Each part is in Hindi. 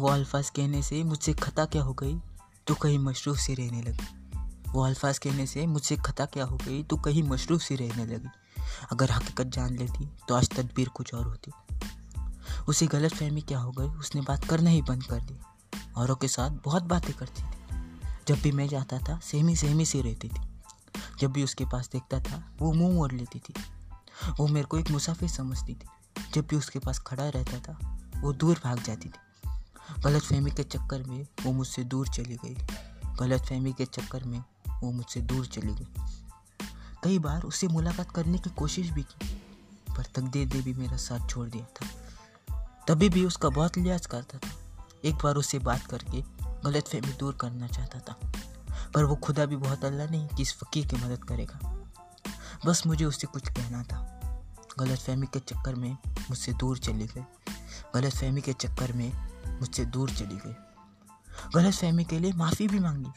वो अल्फाज कहने से मुझसे खता क्या हो गई? तो कहीं मशरूफ सी रहने लगी। वो अल्फाज कहने से मुझसे खता क्या हो गई? तो कहीं मशरूफ सी रहने लगी। अगर हकीकत जान लेती तो आज तदबीर कुछ और होती। उसे गलत फहमी क्या हो गई? उसने बात करना ही बंद कर दी। औरों के साथ बहुत बातें करती थी। जब भी मैं जाता था सेमी सेमी सी रहती थी। जब भी उसके पास देखता था, वो मुँह मोड़ लेती थी। वो मेरे को एक मुसाफिर समझती थी। जब भी उसके पास खड़ा रहता था, वो दूर भाग जाती थी। गलत फहमी के चक्कर में वो मुझसे दूर चली गई। गलत फहमी के चक्कर में वो मुझसे दूर चली गई। कई बार उससे मुलाकात करने की कोशिश भी की, पर तकदीर ने भी मेरा साथ छोड़ दिया था। तभी भी उसका बहुत लिहाज करता था। एक बार उससे बात करके गलत फहमी दूर करना चाहता था, पर वो खुदा भी बहुत अल्लाह नहीं कि इस फ़कीर की मदद करेगा। बस मुझे उससे कुछ कहना था। गलत फहमी के चक्कर में मुझसे दूर चली गई। गलत फहमी के चक्कर में मुझसे दूर चली गई। गलत फहमी के लिए माफ़ी भी मांगी।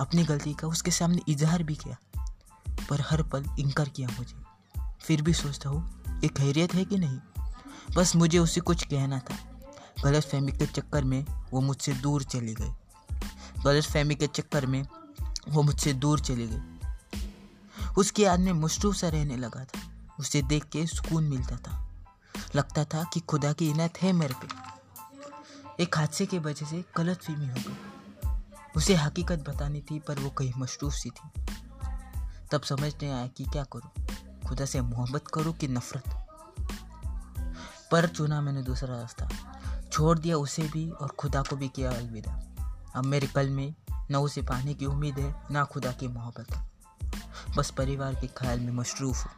अपनी गलती का उसके सामने इजहार भी किया। पर हर पल इनकार किया मुझे। फिर भी सोचता हूँ, ये खैरियत है कि नहीं? बस मुझे उसे कुछ कहना था। गलत फहमी के चक्कर में वो मुझसे दूर चली गई। गलत फहमी के चक्कर में वो मुझसे दूर चली गई। उसकी याद में सा रहने लगा था। उसे देख के सुकून मिलता था। लगता था कि खुदा की इनायत है मेरे पे। एक हादसे की वजह से गलत फहमी हो गई। उसे हकीकत बतानी थी, पर वो कहीं मशरूफ सी थी। तब समझ नहीं आया कि क्या करूँ? खुदा से मोहब्बत करूँ कि नफ़रत? पर चुना मैंने दूसरा रास्ता। छोड़ दिया उसे भी और खुदा को भी किया अलविदा। अब मेरे कल में न उसे पाने की उम्मीद है, ना खुदा की मोहब्बत। बस परिवार के ख्याल में मशरूफ़ हूँ।